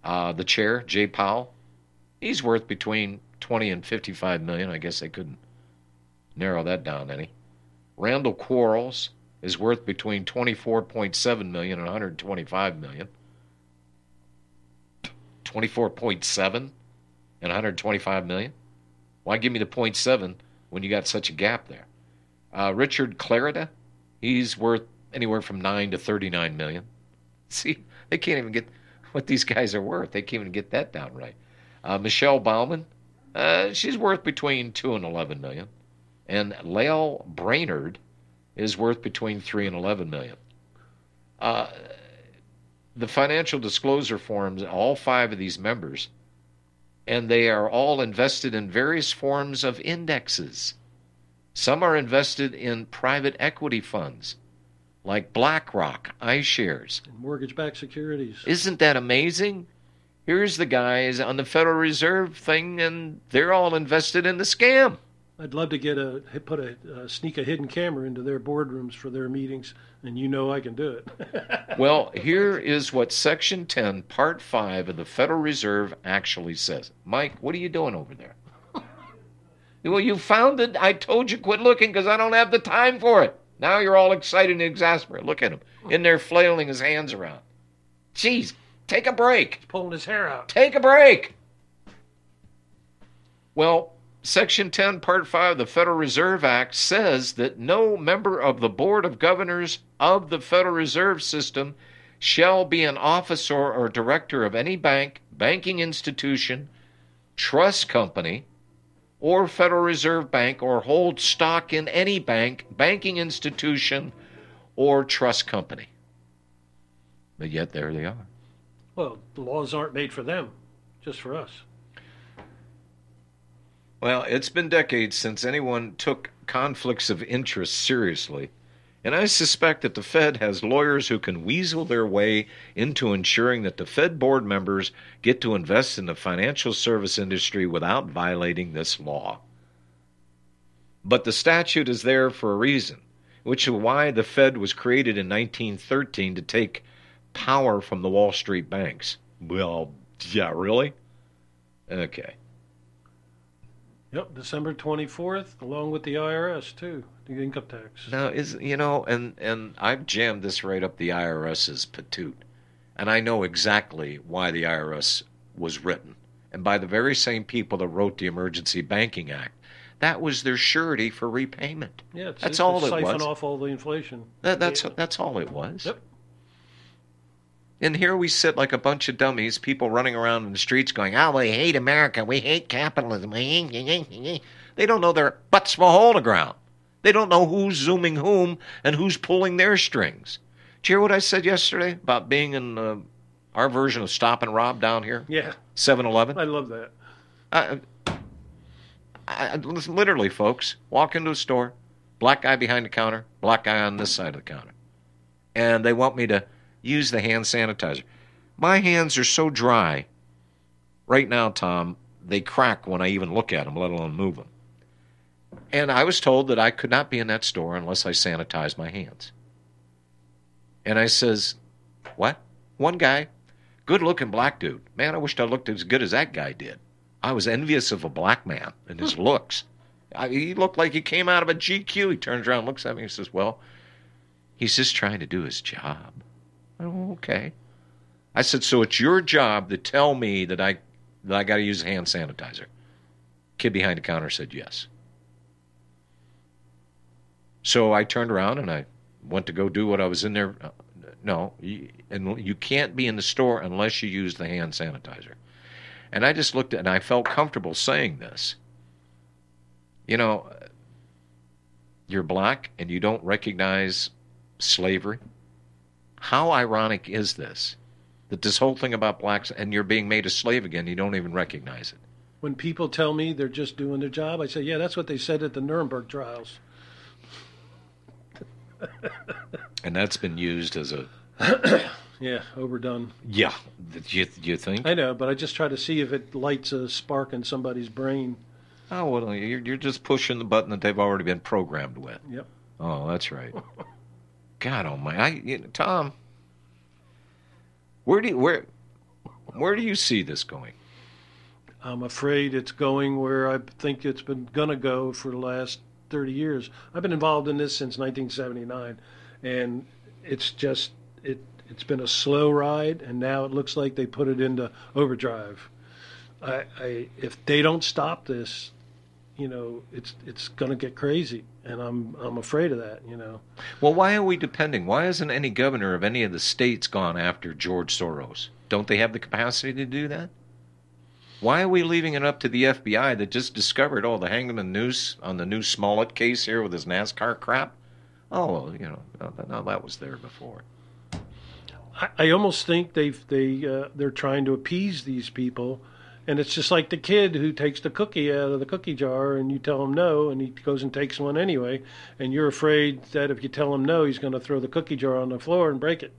Uh, the chair, Jay Powell, he's worth between 20 and 55 million. I guess they couldn't narrow that down any. Randall Quarles is worth between 24.7 million and 125 million. 24.7 and 125 million? Why give me the 0.7 when you got such a gap there? Uh, Richard Clarida, he's worth anywhere from 9 to 39 million. See, they can't even get what these guys are worth. They can't even get that down right. Uh, Michelle Bowman, uh, she's worth between 2 and 11 million. And Lael Brainard is worth between 3 and 11 million. Uh, the financial disclosure forms, all five of these members, and they are all invested in various forms of indexes. Some are invested in private equity funds like BlackRock, iShares. Mortgage backed securities. Isn't that amazing? Here's the guys on the Federal Reserve thing, and they're all invested in the scam. I'd love to get a put a uh, sneak a hidden camera into their boardrooms for their meetings, and you know I can do it. well, here is what Section 10, Part 5 of the Federal Reserve actually says. Mike, what are you doing over there? well, you found it. I told you quit looking because I don't have the time for it. Now you're all excited and exasperated. Look at him in there flailing his hands around. Jeez, take a break. He's pulling his hair out. Take a break. Well, Section 10, Part 5 of the Federal Reserve Act says that no member of the Board of Governors of the Federal Reserve System shall be an officer or director of any bank, banking institution, trust company, or Federal Reserve Bank or hold stock in any bank, banking institution, or trust company. But yet there they are. Well, the laws aren't made for them, just for us. Well, it's been decades since anyone took conflicts of interest seriously, and I suspect that the Fed has lawyers who can weasel their way into ensuring that the Fed board members get to invest in the financial service industry without violating this law. But the statute is there for a reason, which is why the Fed was created in 1913 to take power from the Wall Street banks. Well, yeah, really? Okay. Yep, December 24th, along with the IRS too, the income tax. Now is you know, and and I've jammed this right up the IRS's patoot, and I know exactly why the IRS was written, and by the very same people that wrote the Emergency Banking Act. That was their surety for repayment. Yeah, that's all it siphon was. off all the inflation. That, that's that's all it was. Yep. And here we sit like a bunch of dummies, people running around in the streets going, "Oh, we hate America, we hate capitalism." They don't know their butts from a hole in the ground. They don't know who's zooming whom and who's pulling their strings. Did you hear what I said yesterday about being in uh, our version of Stop and Rob down here? Yeah. 7-Eleven. I love that. I, I, literally, folks, walk into a store, black guy behind the counter, black guy on this side of the counter, and they want me to use the hand sanitizer. My hands are so dry right now, Tom, they crack when I even look at them, let alone move them. And I was told that I could not be in that store unless I sanitized my hands. And I says, What? One guy, good looking black dude. Man, I wished I looked as good as that guy did. I was envious of a black man and his hmm. looks. I, he looked like he came out of a GQ. He turns around, looks at me, and says, Well, he's just trying to do his job. Oh, okay. I said, so it's your job to tell me that I that I got to use hand sanitizer. Kid behind the counter said yes. So I turned around and I went to go do what I was in there. Uh, no, and you can't be in the store unless you use the hand sanitizer. And I just looked at and I felt comfortable saying this. You know, you're black and you don't recognize slavery. How ironic is this? That this whole thing about blacks and you're being made a slave again, you don't even recognize it. When people tell me they're just doing their job, I say, yeah, that's what they said at the Nuremberg trials. and that's been used as a. yeah, overdone. Yeah, you, you think? I know, but I just try to see if it lights a spark in somebody's brain. Oh, well, you're, you're just pushing the button that they've already been programmed with. Yep. Oh, that's right. God Almighty, I, you know, Tom, where do you, where where do you see this going? I'm afraid it's going where I think it's been gonna go for the last 30 years. I've been involved in this since 1979, and it's just it it's been a slow ride, and now it looks like they put it into overdrive. I, I if they don't stop this, you know, it's it's to get crazy, and I'm I'm afraid of that. You know. Well, why are we depending? Why hasn't any governor of any of the states gone after George Soros? Don't they have the capacity to do that? Why are we leaving it up to the FBI that just discovered oh the hangman noose on the new Smollett case here with his NASCAR crap? Oh, you know, no, no that was there before. I, I almost think they've they uh, they're trying to appease these people And it's just like the kid who takes the cookie out of the cookie jar and you tell him no and he goes and takes one anyway. And you're afraid that if you tell him no, he's going to throw the cookie jar on the floor and break it.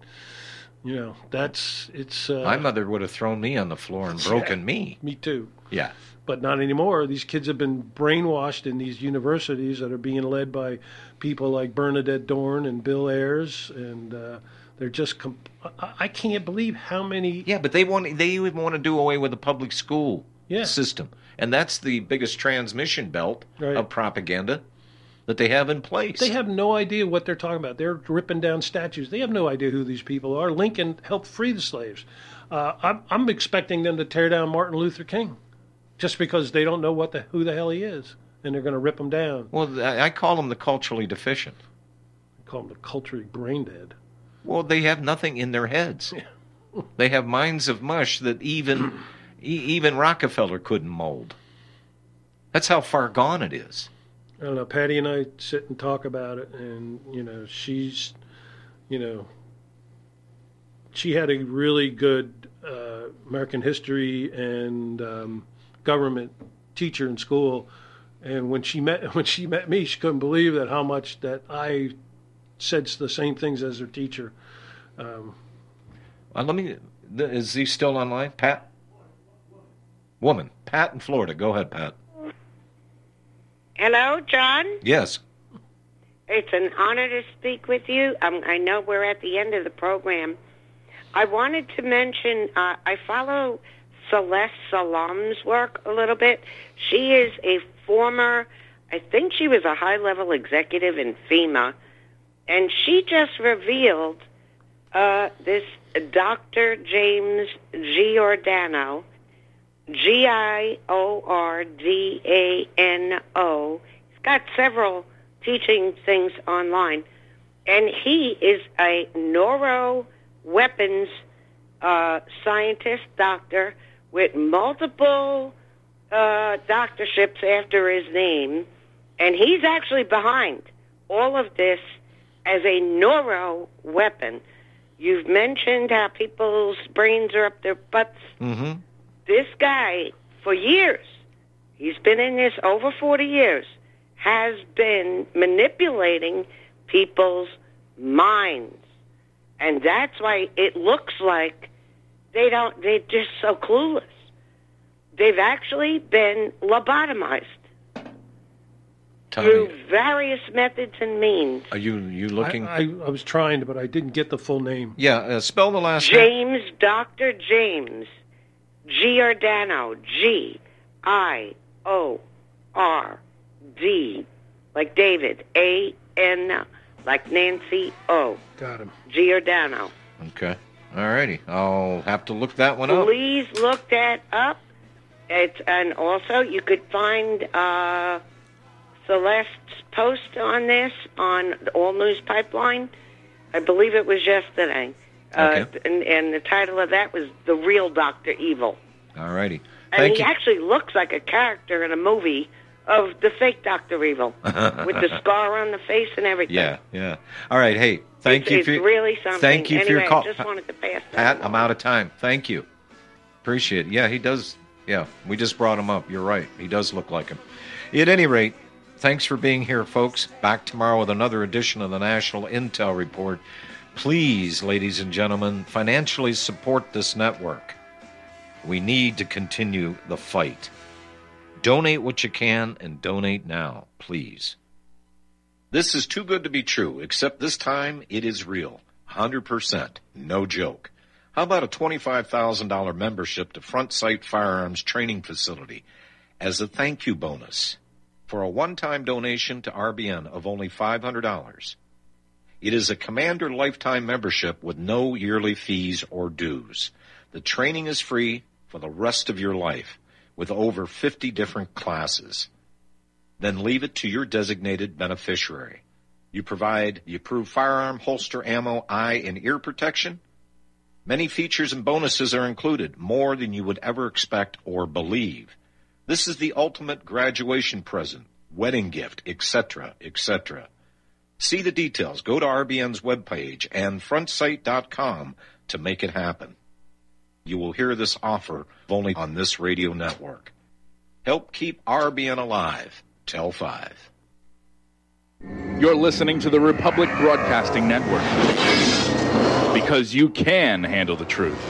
You know, that's, it's. Uh, My mother would have thrown me on the floor and broken Yeah. me. Me too. Yeah. But not anymore. These kids have been brainwashed in these universities that are being led by people like Bernadette Dohrn and Bill Ayers. And uh, they're just. I-, can't believe how many. Yeah, but they want they even want to do away with the public school Yeah. system, and that's the biggest transmission belt Right. of propaganda that they have in place. They have no idea what they're talking about. They're ripping down statues. They have no idea who these people are. Lincoln helped free the slaves. Uh, I'm, I'm expecting them to tear down Martin Luther King, just because they don't know what the who the hell he is, and they're going to rip him down. Well, I I call them the culturally deficient. I call them the culturally brain dead. Well, they have nothing in their heads. they have minds of mush that even even Rockefeller couldn't mold. That's how far gone it is. I don't know. Patty and I sit and talk about it, and you know, she's, you know, she had a really good uh, American history and um, government teacher in school, and when she met when she met me, she couldn't believe that how much that I said the same things as her teacher. Um, Uh, let me. th- Is he still online, Pat? Woman, Pat in Florida. Go ahead, Pat. Hello, John. Yes. It's an honor to speak with you. Um, I know we're at the end of the program. I wanted to mention uh, I follow Celeste Solum's work a little bit. She is a former, I think she was a high level executive in FEMA, and she just revealed uh, this Dr. James Giordano, G I O R D A N O. He's got several teaching things online, and he is a neuro weapons uh, scientist, doctor, with multiple uh, doctorships after his name, and he's actually behind all of this as a neuro weapon. You've mentioned how people's brains are up their butts Mm-hmm. this guy for years he's been in this over 40 years has been manipulating people's minds and that's why it looks like they don't they're just so clueless they've actually been lobotomized Tell through me, various methods and means are you you looking? I, I, I was trying, but I didn't get the full name. yeah, uh, spell the last name. James, Dr. James Giordano, G I O R D, like David, A N, like Nancy O. Got him. Giordano. Okay. All righty. I'll have to look that one up. Please look that up. It's and also you could find uh, Celeste's post on this on the All News Pipeline. I believe it was yesterday. Uh, and, and the title of that was "The Real Doctor Evil." All righty. And he you. actually looks like a character in a movie of the fake Doctor Evil with the scar on the face and everything. yeah, yeah. All right. Hey, thank it's, you it's for really something. Thank you anyway, for your call, I just wanted to pass that. Pat. I'm out of time. Thank you. Appreciate it. Yeah, he does. Yeah, we just brought him up. You're right. He does look like him. At any rate, thanks for being here, folks. Back tomorrow with another edition of the National Intel Report. Please, ladies and gentlemen, financially support this network. We need to continue the fight. Donate what you can and donate now, please. This is too good to be true, except this time it is real. 100%. No joke. How about a $25,000 membership to Front Sight Firearms Training Facility as a thank you bonus for a one time donation to RBN of only $500? It is a Commander lifetime membership with no yearly fees or dues. The training is free for the rest of your life with over 50 different classes. Then leave it to your designated beneficiary. You provide the approved firearm, holster, ammo, eye, and ear protection. Many features and bonuses are included, more than you would ever expect or believe. This is the ultimate graduation present, wedding gift, etc., etc. See the details. Go to RBN's webpage and frontsight.com to make it happen. You will hear this offer only on this radio network. Help keep RBN alive. Tell 5. You're listening to the Republic Broadcasting Network because you can handle the truth.